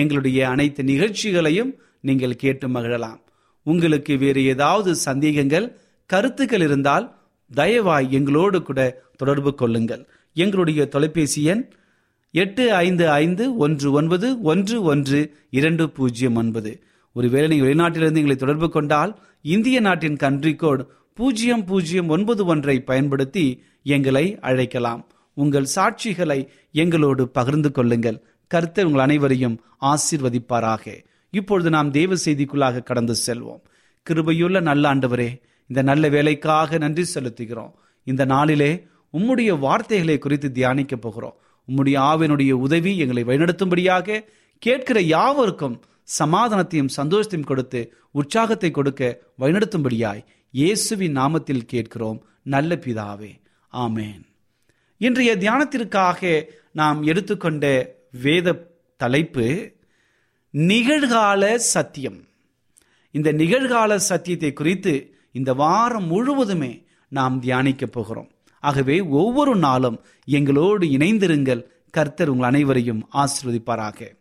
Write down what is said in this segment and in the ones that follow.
எங்களுடைய அனைத்து நிகழ்ச்சிகளையும் நீங்கள் கேட்டு மகிழலாம். உங்களுக்கு வேறு ஏதாவது சந்தேகங்கள் கருத்துக்கள் இருந்தால் தயவாய் எங்களோடு கூட தொடர்பு கொள்ளுங்கள். எங்களுடைய தொலைபேசி எண் எட்டு ஐந்து ஐந்து ஒன்று ஒன்பது ஒன்று ஒன்று இரண்டு பூஜ்ஜியம் ஒன்பது. ஒருவேளை நீங்கள் வெளிநாட்டிலிருந்து எங்களை தொடர்பு கொண்டால் இந்திய நாட்டின் கன்ட்ரி கோட் பூஜ்ஜியம் பூஜ்ஜியம் ஒன்பது ஒன்றை பயன்படுத்தி எங்களை அழைக்கலாம். உங்கள் சாட்சிகளை எங்களோடு பகிர்ந்து கொள்ளுங்கள். கர்த்தர் உங்கள் அனைவரையும் ஆசீர்வதிப்பாராக. இப்பொழுது நாம் தேவ செய்திக்குள்ளாக கடந்து செல்வோம். கிருபையுள்ள நல்ல ஆண்டவரே இந்த நல்ல வேலைக்காக நன்றி செலுத்துகிறோம். இந்த நாளிலே உம்முடைய வார்த்தைகளை குறித்து தியானிக்க போகிறோம். உம்முடைய ஆவினுடைய உதவி எங்களை வழிநடத்தும்படியாக கேட்கிற யாவருக்கும் சமாதானத்தையும் சந்தோஷத்தையும் கொடுத்து உற்சாகத்தை கொடுக்க வழிநடத்தும்படியாய் இயேசுவின் நாமத்தில் கேட்கிறோம். நல்ல பிதாவே ஆமேன். இன்றைய தியானத்திற்காக நாம் எடுத்துக்கொண்ட வேத தலைப்பு நிகழ்கால சத்தியம். இந்த நிகழ்கால சத்தியத்தை குறித்து இந்த வாரம் முழுவதுமே நாம் தியானிக்க போகிறோம். ஆகவே ஒவ்வொரு நாளும் எங்களோடு இணைந்திருங்கள். கர்த்தர் உங்கள் அனைவரையும் ஆசிர்வதிப்பாராக.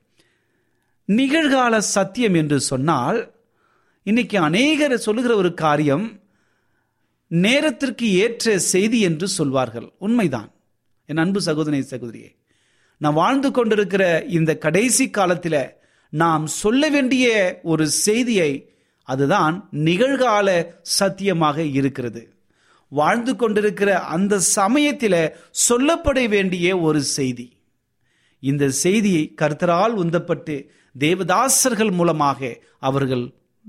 நிகழ்கால சத்தியம் என்று சொன்னால் இன்னைக்கு அநேகர் சொல்லுகிற ஒரு காரியம் நேரத்திற்கு ஏற்ற செய்தி என்று சொல்வார்கள். உண்மைதான். என் அன்பு சகோதரி சகோதரியே நான் வாழ்ந்து கொண்டிருக்கிற இந்த கடைசி காலத்தில் நாம் சொல்ல வேண்டிய ஒரு செய்தியை அதுதான் நிகழ்கால சத்தியமாக இருக்கிறது. வாழ்ந்து கொண்டிருக்கிற அந்த சமயத்தில் சொல்லப்பட வேண்டிய ஒரு செய்தி. இந்த செய்தியை கருத்தரால் உந்தப்பட்டு தேவதாசர்கள் மூலமாக அவர்கள்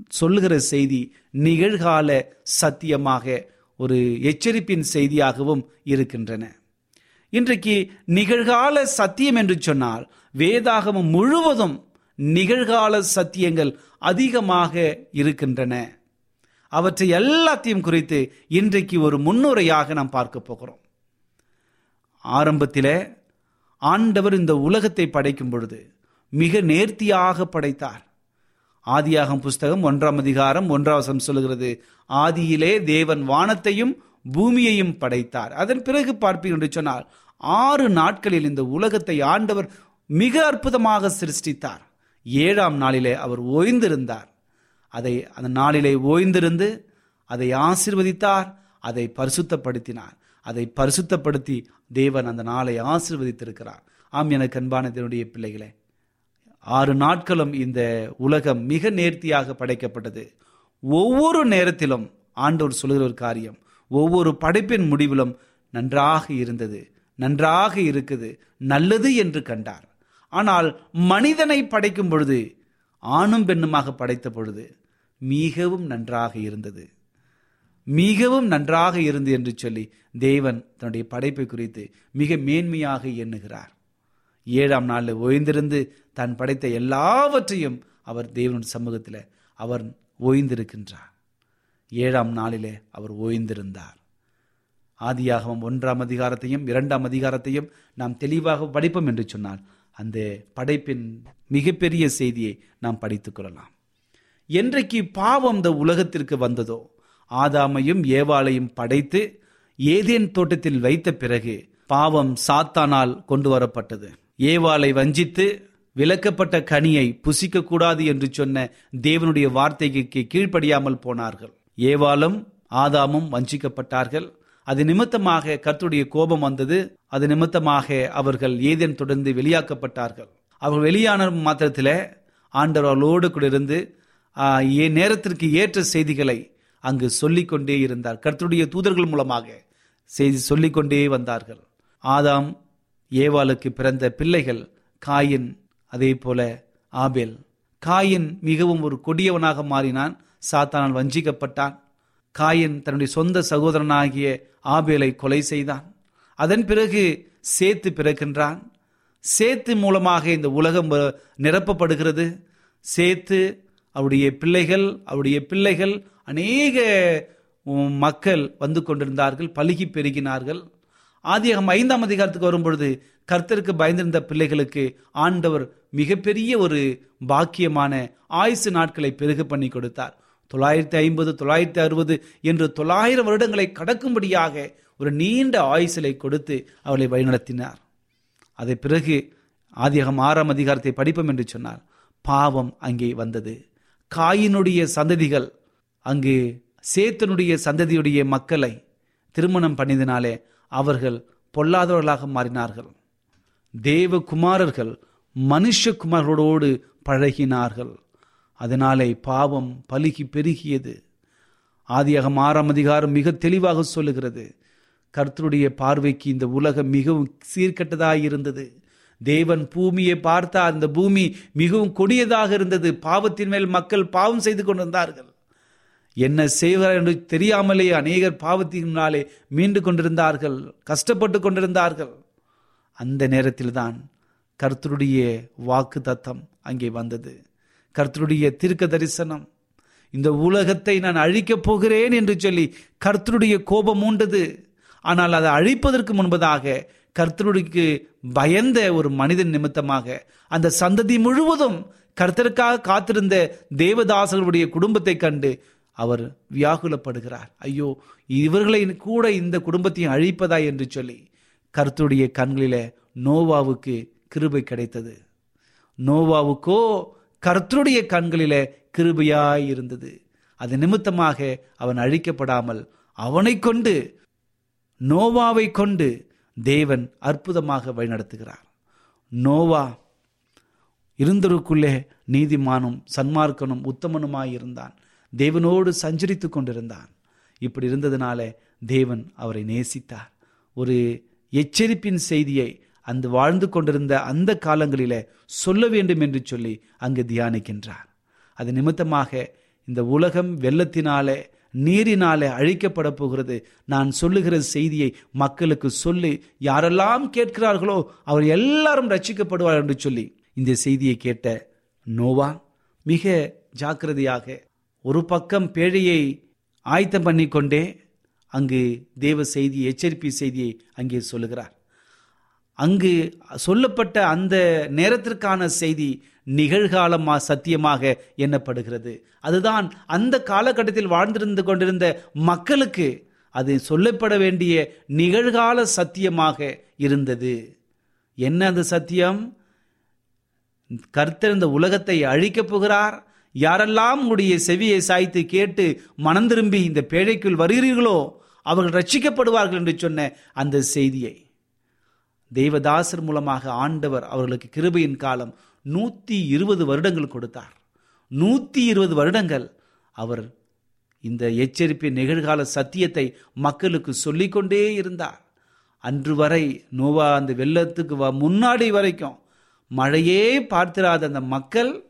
சொல்லுகிற செய்தி நிகழ்கால சத்தியமாக ஒரு எச்சரிப்பின் செய்தியாகவும் இருக்கின்றன. இன்றைக்கு நிகழ்கால சத்தியம் என்று சொன்னால் வேதாகமம் முழுவதும் நிகழ்கால சத்தியங்கள் அதிகமாக இருக்கின்றன. அவற்றை எல்லாத்தையும் குறித்து இன்றைக்கு ஒரு முன்னுரையாக நாம் பார்க்க போகிறோம். ஆரம்பத்தில் ஆண்டவர் இந்த உலகத்தை படைக்கும் பொழுது மிக நேர்த்தியாக படைத்தார். ஆதியாகம் புஸ்தகம் ஒன்றாம் அதிகாரம் ஒன்றாவசம் சொல்லுகிறது ஆதியிலே தேவன் வானத்தையும் பூமியையும் படைத்தார். அதன் பிறகு பார்ப்பீர்கள் என்று சொன்னால் ஆறு நாட்களில் இந்த உலகத்தை ஆண்டவர் மிக அற்புதமாக சிருஷ்டித்தார். ஏழாம் நாளிலே அவர் ஓய்ந்திருந்தார். அதை அந்த நாளிலே ஓய்ந்திருந்து அதை ஆசிர்வதித்தார் அதை பரிசுத்தப்படுத்தினார். அதை பரிசுத்தப்படுத்தி தேவன் அந்த நாளை ஆசிர்வதித்திருக்கிறார். ஆம் எனக்கு அன்பான பிள்ளைகளே ஆறு நாட்களும் இந்த உலகம் மிக நேர்த்தியாக படைக்கப்பட்டது. ஒவ்வொரு நேரத்திலும் ஆண்டவர் சொல்கிற ஒரு காரியம் ஒவ்வொரு படைப்பின் முடிவிலும் நன்றாக இருந்தது. நன்றாக இருக்குது நல்லது என்று கண்டார். ஆனால் மனிதனை படைக்கும் பொழுது ஆணும் பெண்ணுமாக படைத்த பொழுது மிகவும் நன்றாக இருந்தது. மிகவும் நன்றாக இருந்து என்று சொல்லி தேவன் தன்னுடைய படைப்பை குறித்து மிக மேன்மையாக எண்ணுகிறார். ஏழாம் நாளில் ஓய்ந்திருந்து தான் படைத்த எல்லாவற்றையும் அவர் தேவனுடைய சமூகத்தில் அவர் ஓய்ந்திருக்கின்றார். ஏழாம் நாளிலே அவர் ஓய்ந்திருந்தார். ஆதியாகவும் ஒன்றாம் அதிகாரத்தையும் இரண்டாம் அதிகாரத்தையும் நாம் தெளிவாக படிப்போம் என்று சொன்னால் அந்த படைப்பின் மிகப்பெரிய செய்தியை நாம் படித்துக் கொள்ளலாம். என்றைக்கு பாவம் இந்த உலகத்திற்கு வந்ததோ ஆதாமையும் ஏவாளையும் படைத்து ஏதேன் தோட்டத்தில் வைத்த பிறகு பாவம் சாத்தானால் கொண்டு வரப்பட்டது. ஏவாளை வஞ்சித்து விலக்கப்பட்ட கனியை புசிக்க கூடாது என்று சொன்ன தேவனுடைய வார்த்தைக்கு கீழ்ப்படியாமல் போனார்கள். ஏவாளும் ஆதாமும் வஞ்சிக்கப்பட்டார்கள். அது நிமித்தமாக கர்த்துடைய கோபம் வந்தது. அது நிமித்தமாக அவர்கள் ஏதேன் தொடர்ந்து வெளியாக்கப்பட்டார்கள். அவர்கள் வெளியான மாத்திரத்தில் ஆண்டவர் கூட இருந்து ஏ- நேரத்திற்கு ஏற்ற செய்திகளை அங்கு சொல்லிக்கொண்டே இருந்தார். கர்த்தருடைய தூதர்கள் மூலமாக செய்தி சொல்லிக்கொண்டே வந்தார்கள். ஆதாம் ஏவாளுக்கு பிறந்த பிள்ளைகள் காயின் அதே போல ஆபேல். காயின் மிகவும் ஒரு கொடியவனாக மாறினான். சாத்தானால் வஞ்சிக்கப்பட்டான். காயின் தன்னுடைய சொந்த சகோதரனாகிய ஆபேலை கொலை செய்தான். அதன் பிறகு சேத்து பிறக்கின்றான். சேத்து மூலமாக இந்த உலகம் நிரப்பப்படுகிறது. சேத்து அவருடைய பிள்ளைகள் அவருடைய பிள்ளைகள் அநேக மக்கள் வந்து கொண்டிருந்தார்கள் பழுகி பெருகினார்கள். ஆதியாகம் ஐந்தாம் அதிகாரத்துக்கு வரும்பொழுது கர்த்தருக்கு பயந்திருந்த பிள்ளைகளுக்கு ஆண்டவர் மிகப்பெரிய ஒரு பாக்கியமான ஆயுசு நாட்களை பெருக பண்ணி கொடுத்தார். தொள்ளாயிரத்தி ஐம்பது தொள்ளாயிரத்தி அறுபது என்று தொள்ளாயிரம் வருடங்களை கடக்கும்படியாக ஒரு நீண்ட ஆயுசலை கொடுத்து அவளை வழிநடத்தினார். அதை பிறகு ஆதியாகம் ஆறாம் அதிகாரத்தை படிப்போம் என்று சொன்னார் பாவம் அங்கே வந்தது. காயினுடைய சந்ததிகள் அங்கு சேத்தனுடைய சந்ததியுடைய மக்களை திருமணம் பண்ணியதினாலே அவர்கள் பொல்லாதவர்களாக மாறினார்கள். தேவகுமாரர்கள் மனுஷகுமாரோடு பழகினார்கள். அதனாலே பாவம் பலுகி பெருகியது. ஆதியாகம் ஆறாம் அதிகாரம் மிக தெளிவாக சொல்லுகிறது. கர்த்தருடைய பார்வைக்கு இந்த உலகம் மிகவும் சீர்கெட்டதாக இருந்தது. தேவன் பூமியை பார்த்தால் அந்த பூமி மிகவும் கொடியதாக இருந்தது. பாவத்தின் மேல் மக்கள் பாவம் செய்து கொண்டிருந்தார்கள். என்ன செய்வார் என்று தெரியாமலே அநேகர் பாவத்தினாலே மீண்டு கொண்டிருந்தார்கள். கஷ்டப்பட்டு கொண்டிருந்தார்கள். அந்த நேரத்தில்தான் கர்த்தருடைய வாக்கு தத்தம் அங்கே வந்தது. கர்த்தருடைய தீர்க்க தரிசனம் இந்த உலகத்தை நான் அழிக்கப் போகிறேன் என்று சொல்லி கர்த்தருடைய கோபம் உண்டது ஆனால் அதை அழிப்பதற்கு முன்பதாக கர்த்தருடைக்கு பயந்த ஒரு மனிதன் நிமித்தமாக அந்த சந்ததி முழுவதும் கர்த்தருக்காக காத்திருந்த தேவதாசர்களுடைய குடும்பத்தை கண்டு அவர் வியாகுலப்படுகிறார். ஐயோ இவர்களை கூட இந்த குடும்பத்தையும் அழிப்பதா என்று சொல்லி கர்த்தருடைய கண்களில நோவாவுக்கு கிருபை கிடைத்தது. நோவாவுக்கோ கர்த்தருடைய கண்களிலே கிருபையாய் இருந்தது. அது நிமித்தமாக அவன் அழிக்கப்படாமல் அவனை கொண்டு நோவாவை கொண்டு தேவன் அற்புதமாக வழிநடத்துகிறார். நோவா இருந்தருக்குள்ளே நீதிமானும் சன்மார்க்கனும் உத்தமனுமாய் இருந்தான். தேவனோடு சஞ்சரித்து கொண்டிருந்தான். இப்படி இருந்ததுனால தேவன் அவரை நேசித்தார். ஒரு எச்சரிப்பின் செய்தியை அந்த வாழ்ந்து கொண்டிருந்த அந்த காலங்களில சொல்ல வேண்டும் என்று சொல்லி அங்கு தியானிக்கின்றார். அது நிமித்தமாக இந்த உலகம் வெள்ளத்தினாலே நீரினாலே அழிக்கப்பட போகிறது. நான் சொல்லுகிற செய்தியை மக்களுக்கு சொல்லி யாரெல்லாம் கேட்கிறார்களோ அவர் எல்லாரும் ரட்சிக்கப்படுவார் என்று சொல்லி இந்த செய்தியை கேட்ட நோவா மிக ஜாக்கிரதையாக ஒரு பக்கம் பேழையை ஆயத்தம் பண்ணி கொண்டே அங்கு தேவ செய்தி எச்சரிப்பு செய்தியை அங்கே சொல்லுகிறார். அங்கு சொல்லப்பட்ட அந்த நேரத்திற்கான செய்தி நிகழ்காலமா சத்தியமாக எண்ணப்படுகிறது. அதுதான் அந்த காலகட்டத்தில் வாழ்ந்திருந்து கொண்டிருந்த மக்களுக்கு அது சொல்லப்பட வேண்டிய நிகழ்கால சத்தியமாக இருந்தது. என்ன அந்த சத்தியம்? கர்த்தர் இந்த உலகத்தை அழிக்கப் போகிறார். யாரெல்லாம் உடைய செவியை சாய்த்து கேட்டு மனம் திரும்பி இந்த பேழைக்குள் வருகிறீர்களோ அவர்கள் ரட்சிக்கப்படுவார்கள் என்று சொன்ன அந்த செய்தியை. தேவதாசர் மூலமாக ஆண்டவர் அவர்களுக்கு கிருபையின் காலம் நூற்றி இருபது வருடங்கள் கொடுத்தார். நூற்றி இருபது வருடங்கள் அவர் இந்த எச்சரிப்பின் நிகழ்கால சத்தியத்தை மக்களுக்கு சொல்லிக்கொண்டே இருந்தார். அன்று வரை நோவா அந்த வெள்ளத்துக்கு வ- முன்னாடி வரைக்கும் மழையே பார்த்திராத அந்த மக்கள்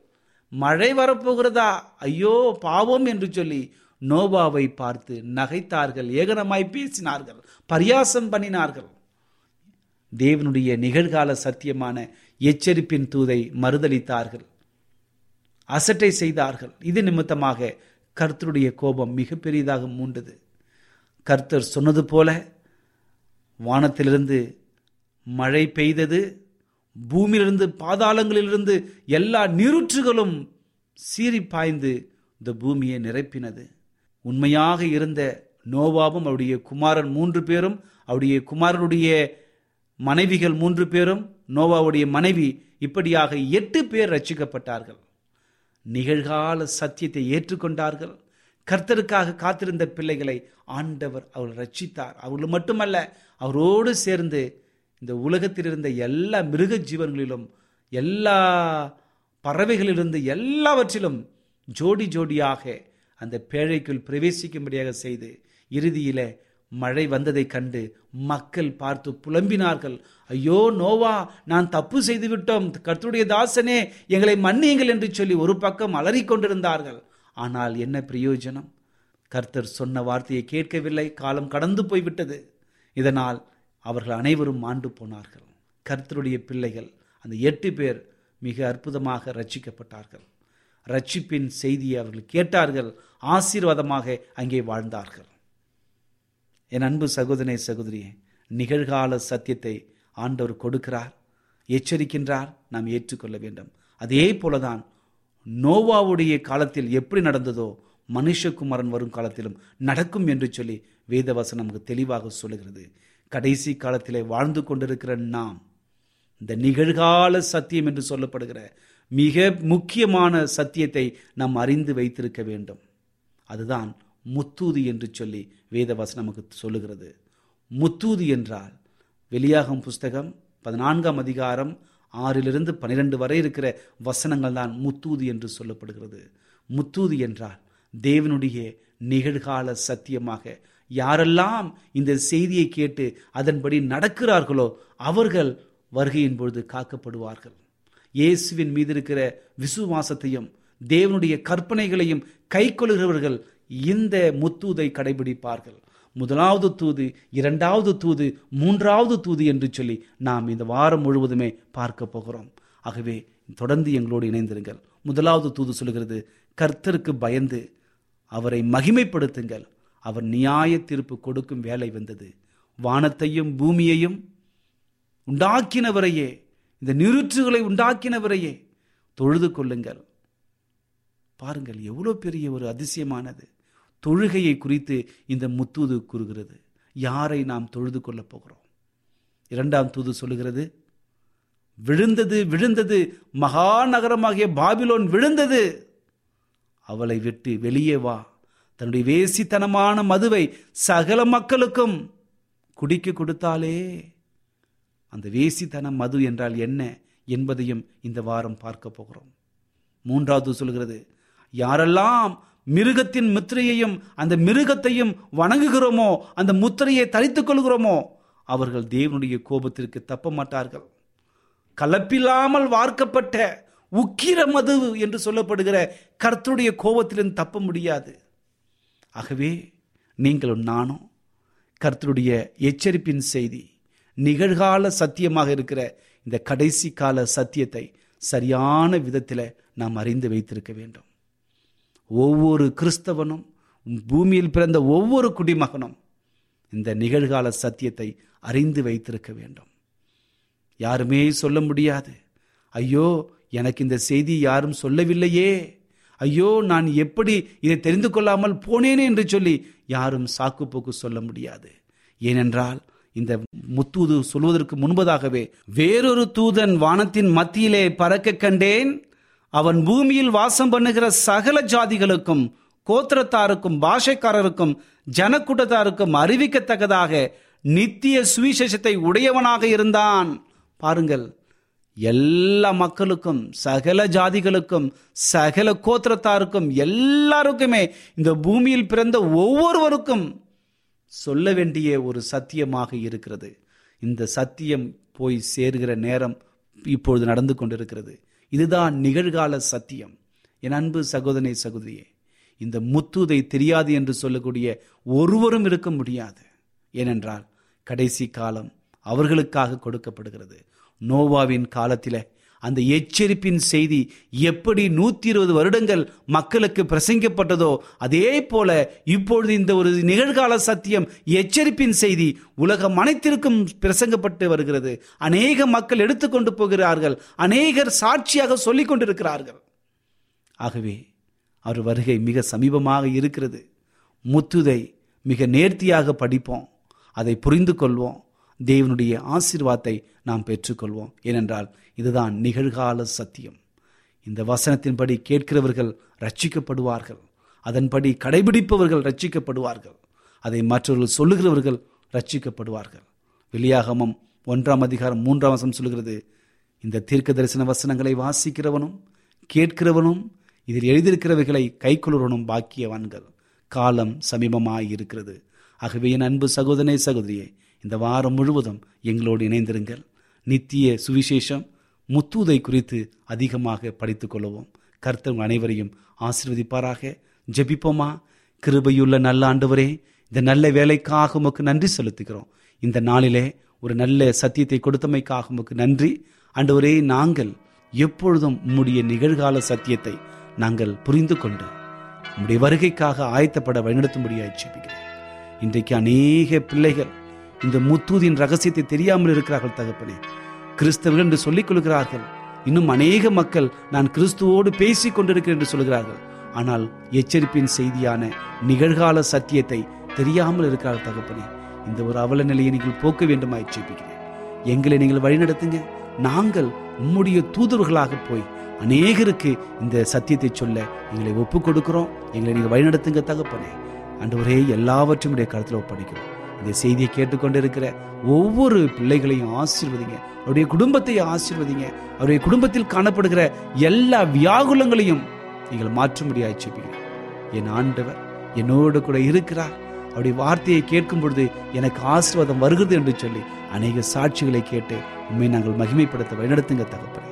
மழை வரப்போகிறதா? ஐயோ பாவம் என்று சொல்லி நோவாவை பார்த்து நகைத்தார்கள் ஏகனமாய் பேசினார்கள் பரியாசம் பண்ணினார்கள். தேவனுடைய நிகழ்கால சத்தியமான எச்சரிப்பின் தூதை மறுதளித்தார்கள். அசட்டை செய்தார்கள். இது நிமித்தமாக கர்த்தருடைய கோபம் மிக பெரியதாக மூண்டது. கர்த்தர் சொன்னது போல வானத்திலிருந்து மழை பெய்தது பூமியிலிருந்து பாதாளங்களிலிருந்து எல்லா நீரூற்றுகளும் சீறி பாய்ந்து இந்த பூமியை நிரப்பினது. உண்மையாக இருந்த நோவாவும் அவருடைய குமாரன் மூன்று பேரும் அவருடைய குமாரனுடைய மனைவிகள் மூன்று பேரும் நோவாவுடைய மனைவி இப்படியாக எட்டு பேர் ரட்சிக்கப்பட்டார்கள். நிகழ்கால சத்தியத்தை ஏற்றுக்கொண்டார்கள். கர்த்தருக்காக காத்திருந்த பிள்ளைகளை ஆண்டவர் அவர் ரட்சித்தார். அவர்கள் மட்டுமல்ல அவரோடு சேர்ந்து இந்த உலகத்தில் இருந்த எல்லா மிருக ஜீவன்களிலும் எல்லா பறவைகளிலிருந்து எல்லாவற்றிலும் ஜோடி ஜோடியாக அந்த பேழைக்குள் பிரவேசிக்கும்படியாக செய்து இறுதியில் மழை வந்ததைக் கண்டு மக்கள் பார்த்து புலம்பினார்கள். ஐயோ நோவா நான் தப்பு செய்து விட்டோம் கர்த்தருடைய தாசனே எங்களை மன்னியுங்கள் என்று சொல்லி ஒரு பக்கம் அலறிக்கொண்டிருந்தார்கள் ஆனால் என்ன பிரயோஜனம்? கர்த்தர் சொன்ன வார்த்தையை கேட்கவில்லை. காலம் கடந்து போய்விட்டது. இதனால் அவர்கள் அனைவரும் மாண்டு போனார்கள். கர்த்தருடைய பிள்ளைகள் அந்த எட்டு பேர் மிக அற்புதமாக ரட்சிக்கப்பட்டார்கள் ரட்சிப்பின் செய்தியை அவர்கள் கேட்டார்கள். ஆசீர்வாதமாக அங்கே வாழ்ந்தார்கள். என் அன்பு சகோதரனே சகோதரியே நிகழ்கால சத்தியத்தை ஆண்டவர் கொடுக்கிறார் எச்சரிக்கின்றார் நாம் ஏற்றுக்கொள்ள வேண்டும். அதே போலதான் நோவாவுடைய காலத்தில் எப்படி நடந்ததோ மனுஷகுமாரன் வரும் காலத்திலும் நடக்கும் என்று சொல்லி வேதவசனம் நமக்கு தெளிவாக சொல்லுகிறது. கடைசி காலத்திலே வாழ்ந்து கொண்டிருக்கிற நாம் இந்த நிகழ்கால சத்தியம் என்று சொல்லப்படுகிற மிக முக்கியமான சத்தியத்தை நாம் அறிந்து வைத்திருக்க வேண்டும். அதுதான் முத்தூது என்று சொல்லி வேதவசனம் நமக்கு சொல்லுகிறது. முத்தூதி என்றால் வெளியாகும் புஸ்தகம் பதினான்காம் அதிகாரம் ஆறிலிருந்து பனிரெண்டு வரை இருக்கிற வசனங்கள் தான் முத்தூதி என்று சொல்லப்படுகிறது. முத்தூதி என்றால் தேவனுடைய நிகழ்கால சத்தியமாக யாரெல்லாம் இந்த செய்தியை கேட்டு அதன்படி நடக்கிறார்களோ அவர்கள் வருகையின் பொழுது காக்கப்படுவார்கள். இயேசுவின் மீது இருக்கிற விசுவாசத்தையும் தேவனுடைய கற்பனைகளையும் கைக்கொள்கிறவர்கள் இந்த முத்தூதை கடைபிடிப்பார்கள். முதலாவது தூது இரண்டாவது தூது மூன்றாவது தூது என்று சொல்லி நாம் இந்த வாரம் முழுவதுமே பார்க்க போகிறோம். ஆகவே தொடர்ந்து எங்களோடு இணைந்திருங்கள். முதலாவது தூது சொல்கிறது கர்த்தருக்கு பயந்து அவரை மகிமைப்படுத்துங்கள். அவர் நியாய தீர்ப்பு கொடுக்கும் வேலை வந்தது. வானத்தையும் பூமியையும் உண்டாக்கினவரையே இந்த நிருற்றுகளை உண்டாக்கினவரையே தொழுது கொள்ளுங்கள். பாருங்கள் எவ்வளோ பெரிய ஒரு அதிசயமானது. தொழுகையை குறித்து இந்த முத்தூது கூறுகிறது. யாரை நாம் தொழுது கொள்ளப் போகிறோம்? இரண்டாம் தூது சொல்லுகிறது விழுந்தது விழுந்தது மகாநகரமாகிய பாபிலோன் விழுந்தது. அவளை விட்டு வெளியே வா. தன்னுடைய வேசித்தனமான மதுவை சகல மக்களுக்கும் குடிக்க கொடுத்தாலே அந்த வேசித்தனம் மது என்றால் என்ன என்பதையும் இந்த வாரம் பார்க்க போகிறோம். மூன்றாவது சொல்கிறது யாரெல்லாம் மிருகத்தின் முத்திரையையும் அந்த மிருகத்தையும் வணங்குகிறோமோ அந்த முத்திரையை தரித்துக் கொள்கிறோமோ அவர்கள் தேவனுடைய கோபத்திற்கு தப்ப மாட்டார்கள் கலப்பில்லாமல் வார்க்கப்பட்ட உக்கிர மது என்று சொல்லப்படுகிற கர்த்தருடைய கோபத்திலிருந்து தப்ப முடியாது. ஆகவே நீங்களும் நானும் கர்த்தருடைய எச்சரிப்பின் செய்தி நிகழ்கால சத்தியமாக இருக்கிற இந்த கடைசி கால சத்தியத்தை சரியான விதத்தில் நாம் அறிந்து வைத்திருக்க வேண்டும். ஒவ்வொரு கிறிஸ்தவனும் பூமியில் பிறந்த ஒவ்வொரு குடிமகனும் இந்த நிகழ்கால சத்தியத்தை அறிந்து வைத்திருக்க வேண்டும். யாருமே சொல்ல முடியாது. ஐயோ எனக்கு இந்த செய்தி யாரும் சொல்லவில்லையே. ஐயோ நான் எப்படி இதை தெரிந்து கொள்ளாமல் போனேனே என்று சொல்லி யாரும் சாக்கு போக்கு சொல்ல முடியாது. ஏனென்றால் இந்த முத்தூது சொல்வதற்கு முன்பதாகவே வேறொரு தூதன் வானத்தின் மத்தியிலே பறக்க கண்டேன். அவன் பூமியில் வாசம் பண்ணுகிற சகல ஜாதிகளுக்கும் கோத்திரத்தாருக்கும் பாஷைக்காரருக்கும் ஜனக்கூட்டத்தாருக்கும் அறிவிக்கத்தக்கதாக நித்திய சுவிசேஷத்தை உடையவனாக இருந்தான். பாருங்கள் எல்லா மக்களுக்கும் சகல ஜாதிகளுக்கும் சகல கோத்திரத்தாருக்கும் எல்லாருக்குமே இந்த பூமியில் பிறந்த ஒவ்வொருவருக்கும் சொல்ல வேண்டிய ஒரு சத்தியமாக இருக்கிறது. இந்த சத்தியம் போய் சேர்கிற நேரம் இப்பொழுது நடந்து கொண்டிருக்கிறது. இதுதான் நிகழ்கால சத்தியம். என் அன்பு சகோதரனை சகோதரியே இந்த முத்துதை தெரியாது என்று சொல்லக்கூடிய ஒருவரும் இருக்க முடியாது. ஏனென்றால் கடைசி காலம் அவர்களுக்காக கொடுக்கப்படுகிறது. நோவாவின் காலத்தில் அந்த எச்சரிப்பின் செய்தி எப்படி நூத்தி இருபது வருடங்கள் மக்களுக்கு பிரசங்கிக்கப்பட்டதோ அதே போல இப்பொழுது இந்த ஒரு நிகழ்கால சத்தியம் எச்சரிப்பின் செய்தி உலகம் அனைத்திற்கும் பிரசங்கப்பட்டு வருகிறது. அநேக மக்கள் எடுத்துக்கொண்டு போகிறார்கள். அநேகர் சாட்சியாக சொல்லிக் கொண்டிருக்கிறார்கள். ஆகவே அவர் வருகை மிக சமீபமாக இருக்கிறது. முத்துதை மிக நேர்த்தியாக படிப்போம். அதை புரிந்து கொள்வோம். தேவனுடைய ஆசீர்வாதத்தை நாம் பெற்றுக்கொள்வோம். ஏனென்றால் இதுதான் நிகழ்கால சத்தியம். இந்த வசனத்தின்படி கேட்கிறவர்கள் ரட்சிக்கப்படுவார்கள் அதன்படி கடைபிடிப்பவர்கள் ரட்சிக்கப்படுவார்கள் அதை மற்றவர்கள் சொல்லுகிறவர்கள் ரட்சிக்கப்படுவார்கள் வெளியாகமம் ஒன்றாம் அதிகாரம் மூன்றாம் வசனம் சொல்லுகிறது இந்த தீர்க்க தரிசன வசனங்களை வாசிக்கிறவனும் கேட்கிறவனும் இதில் எழுதியிருக்கிறவைகளை கைக்கொள்ளுவனும் பாக்கியவான்கள். காலம் சமீபமாய் இருக்கிறது ஆகவே என் அன்பு சகோதரனே சகோதரியே இந்த வாரம் முழுவதும் எங்களோடு இணைந்திருங்கள். நித்திய சுவிசேஷம் முத்தூதை குறித்து அதிகமாக படித்துக் கொள்வோம் கர்த்தர் அனைவரையும் ஆசிர்வதிப்பாராக. ஜெபிப்போமா? கிருபையுள்ள நல்ல ஆண்டவரே இந்த நல்ல வேலைக்காக உமக்கு நன்றி செலுத்துகிறோம். இந்த நாளிலே ஒரு நல்ல சத்தியத்தை கொடுத்தமைக்காக உமக்கு நன்றி. ஆண்டவரே நாங்கள் எப்பொழுதும் உம்முடைய நிகழ்கால சத்தியத்தை நாங்கள் புரிந்து கொண்டு உம்முடைய வருகைக்காக ஆயத்தப்பட வழிநடத்தும்படியாக ஜெபிக்கிறோம். இன்றைக்கு அநேக பிள்ளைகள் இந்த முத்தூதின் ரகசியத்தை தெரியாமல் இருக்கிறார்கள் தகப்பனே. கிறிஸ்தவர்கள் என்று சொல்லிக் கொள்கிறார்கள். இன்னும் அநேக மக்கள் நான் கிறிஸ்துவோடு பேசிக் கொண்டிருக்கிறேன் என்று சொல்கிறார்கள். ஆனால் எச்சரிப்பின் செய்தியான நிகழ்கால சத்தியத்தை தெரியாமல் இருக்கிறார்கள் தகப்பனே. இந்த ஒரு அவல நிலையை நீங்கள் போக்க வேண்டுமாய் ஜெபிக்கிறேன். எங்களை நீங்கள் வழிநடத்துங்க. நாங்கள் உம்முடைய தூதர்களாக போய் அநேகருக்கு இந்த சத்தியத்தை சொல்ல எங்களை ஒப்புக் கொடுக்கிறோம். எங்களை நீங்கள் வழிநடத்துங்க தகப்பனே. ஆண்டவரே எல்லாவற்றையும் கருத்தில் ஒப்படைக்கிறோம். இந்த செய்தியை கேட்டுக்கொண்டிருக்கிற ஒவ்வொரு பிள்ளைகளையும் ஆசீர்வதிங்க. அவருடைய குடும்பத்தை ஆசீர்வதிங்க. அவருடைய குடும்பத்தில் காணப்படுகிற எல்லா வியாகுலங்களையும் நீங்கள் மாற்றும்படியாய் ஜெபிக்கிறேன் என் ஆண்டவர் என்னோடு கூட இருக்கிறார். அவருடைய வார்த்தையை கேட்கும் பொழுது எனக்கு ஆசீர்வாதம் வருகிறது என்று சொல்லி அநேக சாட்சிகளை கேட்டு உண்மை நாங்கள் மகிமைப்படுத்த வழிநடத்துங்க தகப்பனே.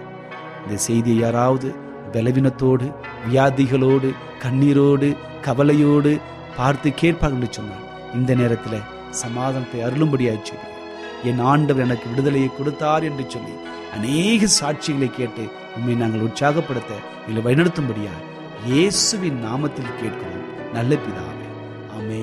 இந்த செய்தியை யாராவது பலவீனத்தோடு வியாதிகளோடு கண்ணீரோடு கவலையோடு பார்த்து கேட்பார்கள் என்று சொன்னார் இந்த நேரத்தில் சமாதானத்தை அருளும்படியாய் சொல்லி என் ஆண்டவர் எனக்கு விடுதலையை கொடுத்தார் என்று சொல்லி அநேக சாட்சிகளை கேட்டு உண்மை நாங்கள் உற்சாகப்படுத்த இல்லை வழிநடத்தும்படியா இயேசுவின் நாமத்தில் கேட்கிறோம். நல்ல பிதாவே. அமே